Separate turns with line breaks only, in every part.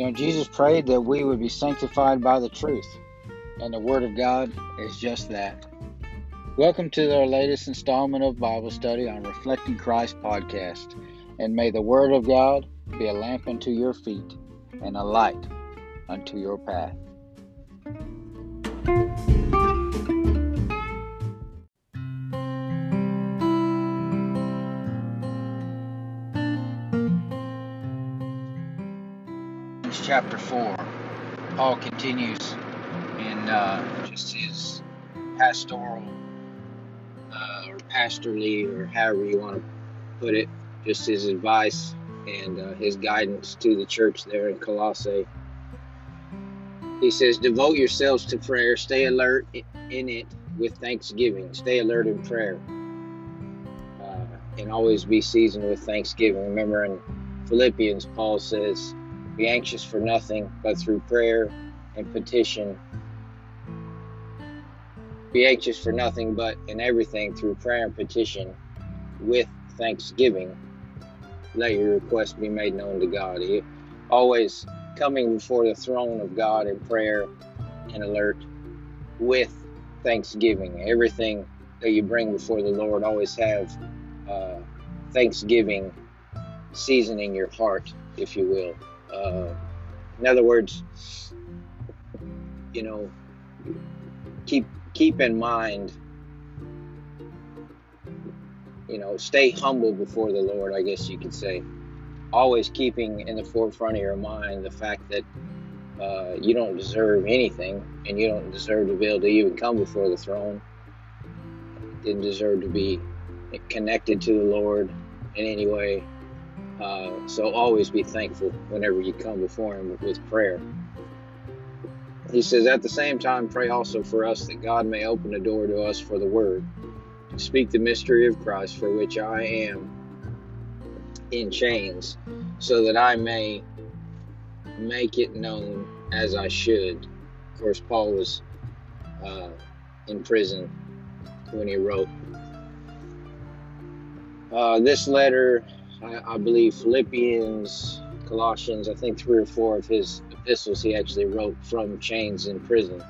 You know, Jesus prayed that we would be sanctified by the truth, and the Word of God is just that. Welcome to our latest installment of Bible study on Reflecting Christ podcast, and may the Word of God be a lamp unto your feet and a light unto your path. Chapter 4, Paul continues in uh, just his pastoral uh, or pastorly, or however you want to put it, just his advice and uh, his guidance to the church there in Colossae. He says, Devote yourselves to prayer, stay alert in it with thanksgiving, stay alert in prayer, uh, and always be seasoned with thanksgiving. Remember in Philippians, Paul says, be anxious for nothing, but through prayer and petition. Be anxious for nothing, but in everything through prayer and petition with thanksgiving. Let your requests be made known to God. Always coming before the throne of God in prayer and alert with thanksgiving. Everything that you bring before the Lord, always have uh, thanksgiving seasoning your heart, if you will. Uh, in other words, you know, keep keep in mind, you know, stay humble before the Lord. I guess you could say, always keeping in the forefront of your mind the fact that uh, you don't deserve anything, and you don't deserve to be able to even come before the throne. Didn't deserve to be connected to the Lord in any way. Uh, so always be thankful whenever you come before Him with prayer. He says, at the same time, pray also for us that God may open a door to us for the word, to speak the mystery of Christ, for which I am in chains, so that I may make it known as I should. Of course, Paul was uh, in prison when he wrote. Uh, this letter I, I believe Philippians, Colossians, I think three or four of his epistles he actually wrote from chains in prison.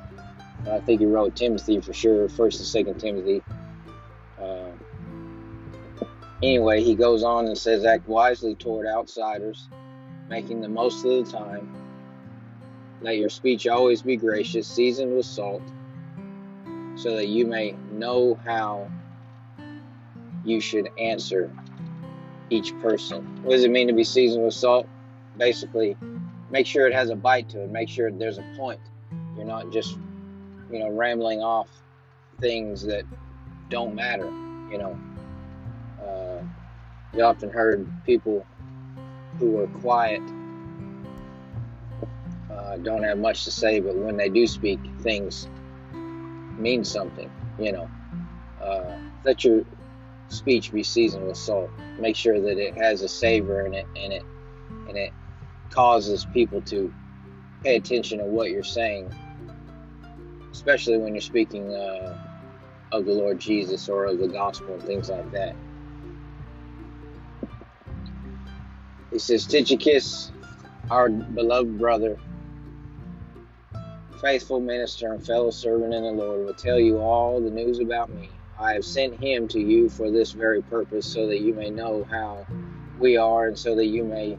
I think he wrote Timothy for sure, First and Second Timothy. Uh, anyway, he goes on and says, "Act wisely toward outsiders, making the most of the time. Let your speech always be gracious, seasoned with salt, so that you may know how you should answer each person. What does it mean to be seasoned with salt? Basically, make sure it has a bite to it. Make sure there's a point. You're not just, you know, rambling off things that don't matter. You know, uh, you often heard people who are quiet uh, don't have much to say, but when they do speak, things mean something. You know, uh, let your speech be seasoned with salt. Make sure that it has a savor in it and it and it causes people to pay attention to what you're saying, especially when you're speaking uh, of the Lord Jesus or of the gospel and things like that. He says, Tychicus, our beloved brother, faithful minister and fellow servant in the Lord, will tell you all the news about me I have sent him to you for this very purpose, so that you may know how we are, and so that you may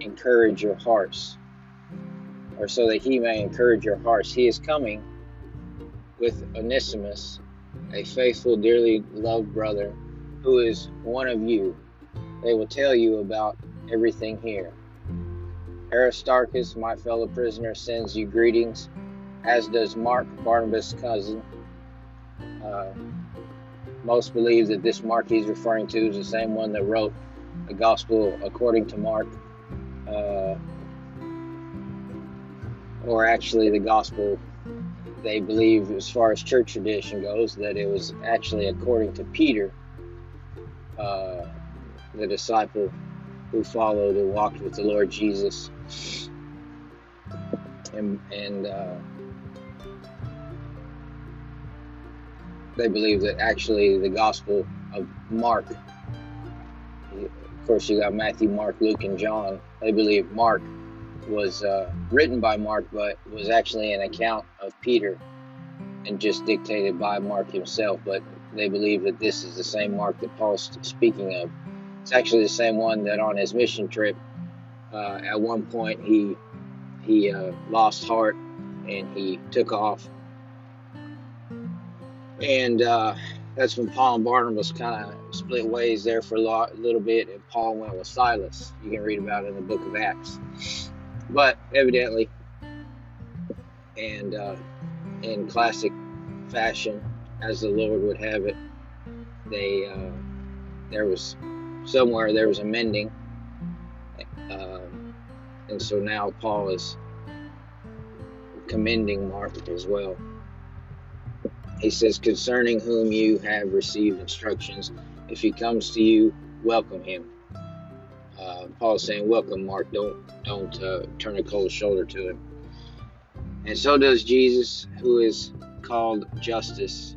encourage your hearts, or so that he may encourage your hearts. He is coming with Onesimus, a faithful, dearly loved brother, who is one of you. They will tell you about everything here. Aristarchus, my fellow prisoner, sends you greetings, as does Mark, Barnabas' cousin. Uh, most believe that this Mark he's referring to is the same one that wrote the Gospel according to Mark, uh, or actually the Gospel. They believe, as far as church tradition goes, that it was actually according to Peter, uh, the disciple who followed and walked with the Lord Jesus. And, and uh, they believe that actually the Gospel of Mark, of course, you got Matthew, Mark, Luke, and John. They believe Mark was uh, written by Mark, but was actually an account of Peter and just dictated by Mark himself. But they believe that this is the same Mark that Paul's speaking of. It's actually the same one that on his mission trip, uh, at one point he he uh, lost heart and he took off, and uh, that's when Paul and Barnabas kind of split ways there for a little bit, and Paul went with Silas. You can read about it in the book of Acts. But evidently, and uh, in classic fashion, as the Lord would have it, they uh, there was somewhere there was a mending, uh, and so now Paul is commending Mark as well. He says, concerning whom you have received instructions, if he comes to you, welcome him. Uh, Paul's saying, welcome Mark. Don't don't uh, turn a cold shoulder to him. And so does Jesus, who is called Justus.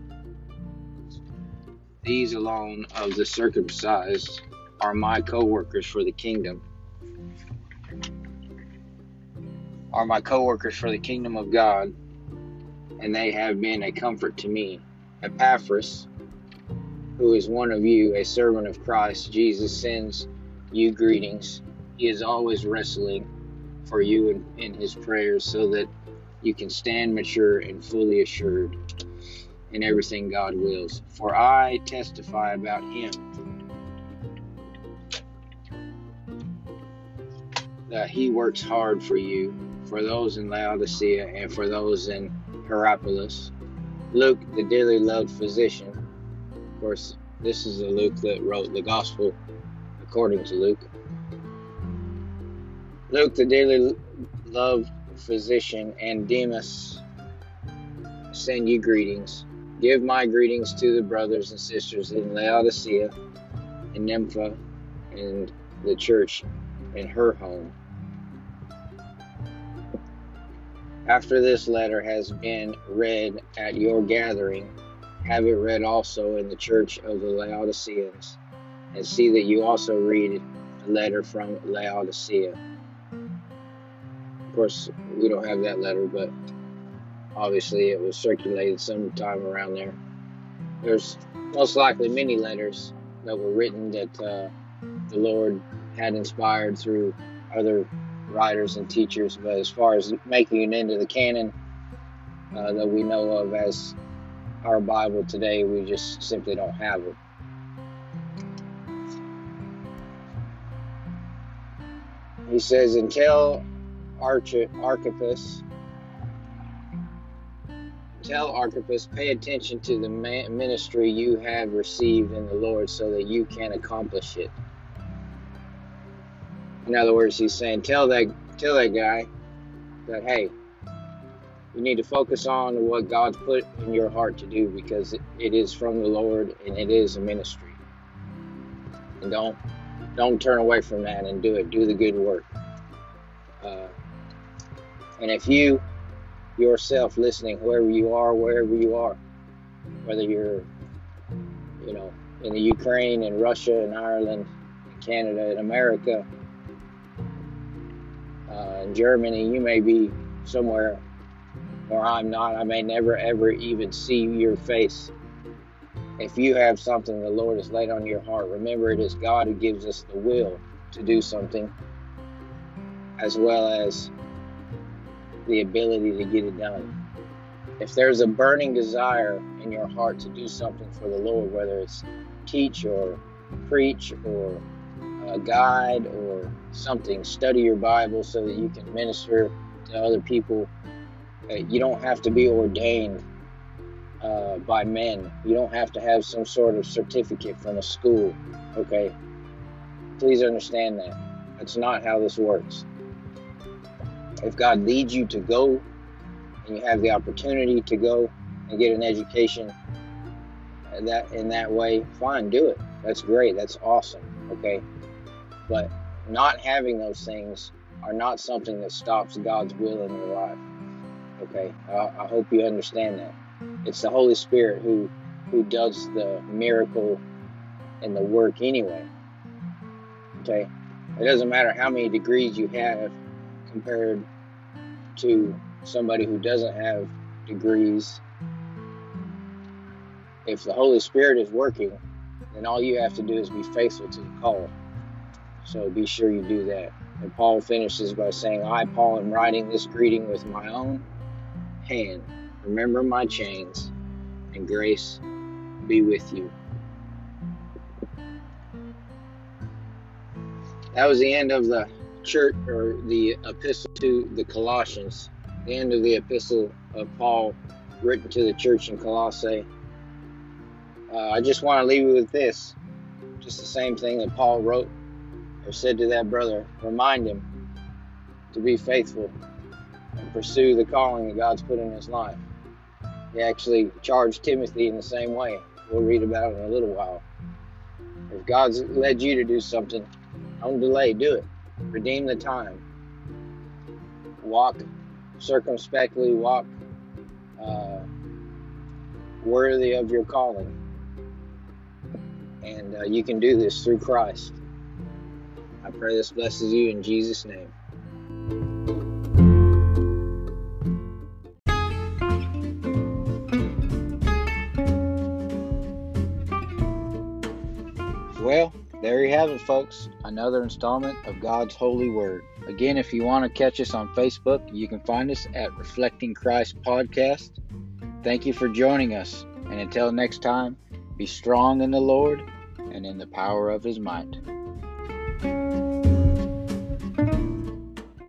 These alone of the circumcised are my co workers for the kingdom. Are my co workers for the kingdom of God, and they have been a comfort to me. Epaphras, who is one of you, a servant of Christ Jesus, sends you greetings. He is always wrestling for you in, in his prayers so that you can stand mature and fully assured in everything God wills. For I testify about him that he works hard for you, for those in Laodicea and for those in Hierapolis. Luke, the dearly loved physician. Of course, this is the Luke that wrote the gospel according to Luke. Luke, the dearly loved physician, and Demas send you greetings. Give my greetings to the brothers and sisters in Laodicea, in Nympha, and the church in her home. After this letter has been read at your gathering, have it read also in the church of the Laodiceans, and see that you also read a letter from Laodicea of course, we don't have that letter, but obviously it was circulated sometime around there. There's most likely many letters that were written that uh, the Lord had inspired through other writers and teachers, but as far as making it into the canon uh, that we know of as our Bible today, we just simply don't have it. He says, Until Archippus. Tell Archippus, pay attention to the ministry you have received in the Lord so that you can accomplish it. In other words, he's saying, tell that tell that guy that hey, you need to focus on what God's put in your heart to do because it is from the Lord and it is a ministry. And don't don't turn away from that and do it. Do the good work. Uh, and if you yourself listening, wherever you are, wherever you are, whether you're, you know, in the Ukraine, in Russia, in Ireland, Canada, in America, in Germany, you may be somewhere where I'm not. I may never ever even see your face. If you have something the Lord has laid on your heart, remember it is God who gives us the will to do something, as well as the ability to get it done. If there's a burning desire in your heart to do something for the Lord, whether it's teach or preach or a guide or something, study your Bible so that you can minister to other people. Uh, you don't have to be ordained uh, by men. You don't have to have some sort of certificate from a school. Okay? Please understand that. That's not how this works if God leads you to go and you have the opportunity to go and get an education that in that way, fine, do it. That's great. That's awesome. Okay. But not having those things are not something that stops God's will in your life. Okay. I, I hope you understand that. It's the Holy Spirit who who does the miracle and the work anyway. Okay. It doesn't matter how many degrees you have compared to somebody who doesn't have degrees. If the Holy Spirit is working, then all you have to do is be faithful to the call. So be sure you do that. And Paul finishes by saying, I, Paul, am writing this greeting with my own hand. Remember my chains, and grace be with you. That was the end of the church or the epistle to the Colossians, the end of the epistle of Paul written to the church in Colossae. Uh, I just want to leave you with this just the same thing that Paul wrote or said to that brother. Remind him to be faithful and pursue the calling that God's put in his life. He actually charged Timothy in the same way. We'll read about it in a little while. If God's led you to do something, don't delay, do it. Redeem the time. Walk circumspectly, walk uh, worthy of your calling. And uh, you can do this through Christ. I pray this blesses you in Jesus' name. Well, there you have it, folks. Another installment of God's Holy Word. Again, if you want to catch us on Facebook, you can find us at Reflecting Christ Podcast. Thank you for joining us. And until next time, be strong in the Lord and in the power of his might.